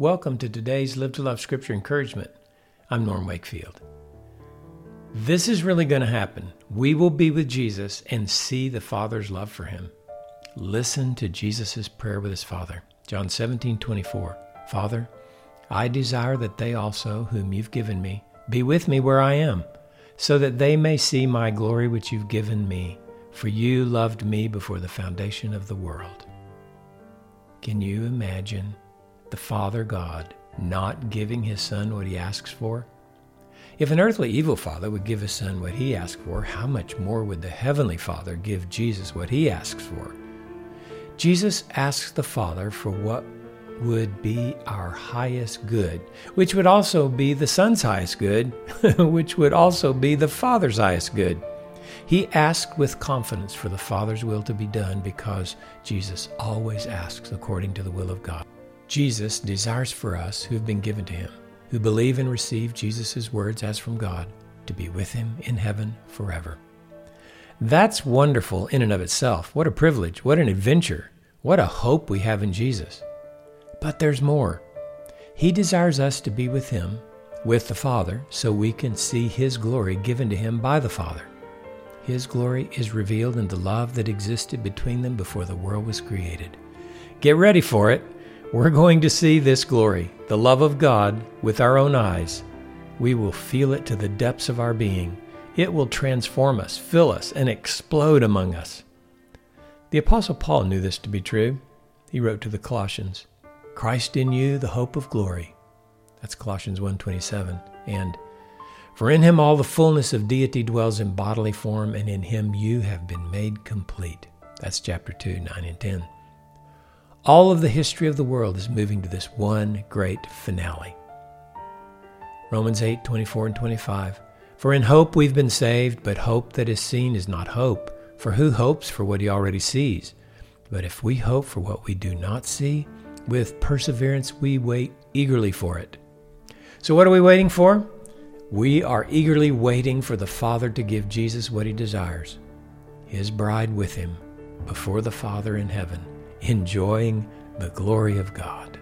Welcome to today's Live to Love Scripture Encouragement. I'm Norm Wakefield. This is really going to happen. We will be with Jesus and see the Father's love for him. Listen to Jesus' prayer with his Father. John 17, 24. Father, I desire that they also, whom you've given me, be with me where I am, so that they may see my glory which you've given me, for you loved me before the foundation of the world. Can you imagine the Father God not giving his Son what he asks for? If an earthly evil father would give his son what he asks for, how much more would the heavenly Father give Jesus what he asks for? Jesus asks the Father for what would be our highest good, which would also be the Son's highest good, which would also be the Father's highest good. He asked with confidence for the Father's will to be done because Jesus always asks according to the will of God. Jesus desires for us who have been given to him, who believe and receive Jesus' words as from God, to be with him in heaven forever. That's wonderful in and of itself. What a privilege, what an adventure, what a hope we have in Jesus. But there's more. He desires us to be with Him, with the Father, so we can see His glory given to Him by the Father. His glory is revealed in the love that existed between them before the world was created. Get ready for it. We're going to see this glory, the love of God, with our own eyes. We will feel it to the depths of our being. It will transform us, fill us, and explode among us. The Apostle Paul knew this to be true. He wrote to the Colossians, Christ in you, the hope of glory. That's Colossians 1:27. And for in him all the fullness of deity dwells in bodily form, and in him you have been made complete. That's chapter 2, 9 and 10. All of the history of the world is moving to this one great finale. Romans 8, 24 and 25. For in hope we've been saved, but hope that is seen is not hope. For who hopes for what he already sees? But if we hope for what we do not see, with perseverance, we wait eagerly for it. So, what are we waiting for? We are eagerly waiting for the Father to give Jesus what he desires his bride with him before the Father in heaven, enjoying the glory of God.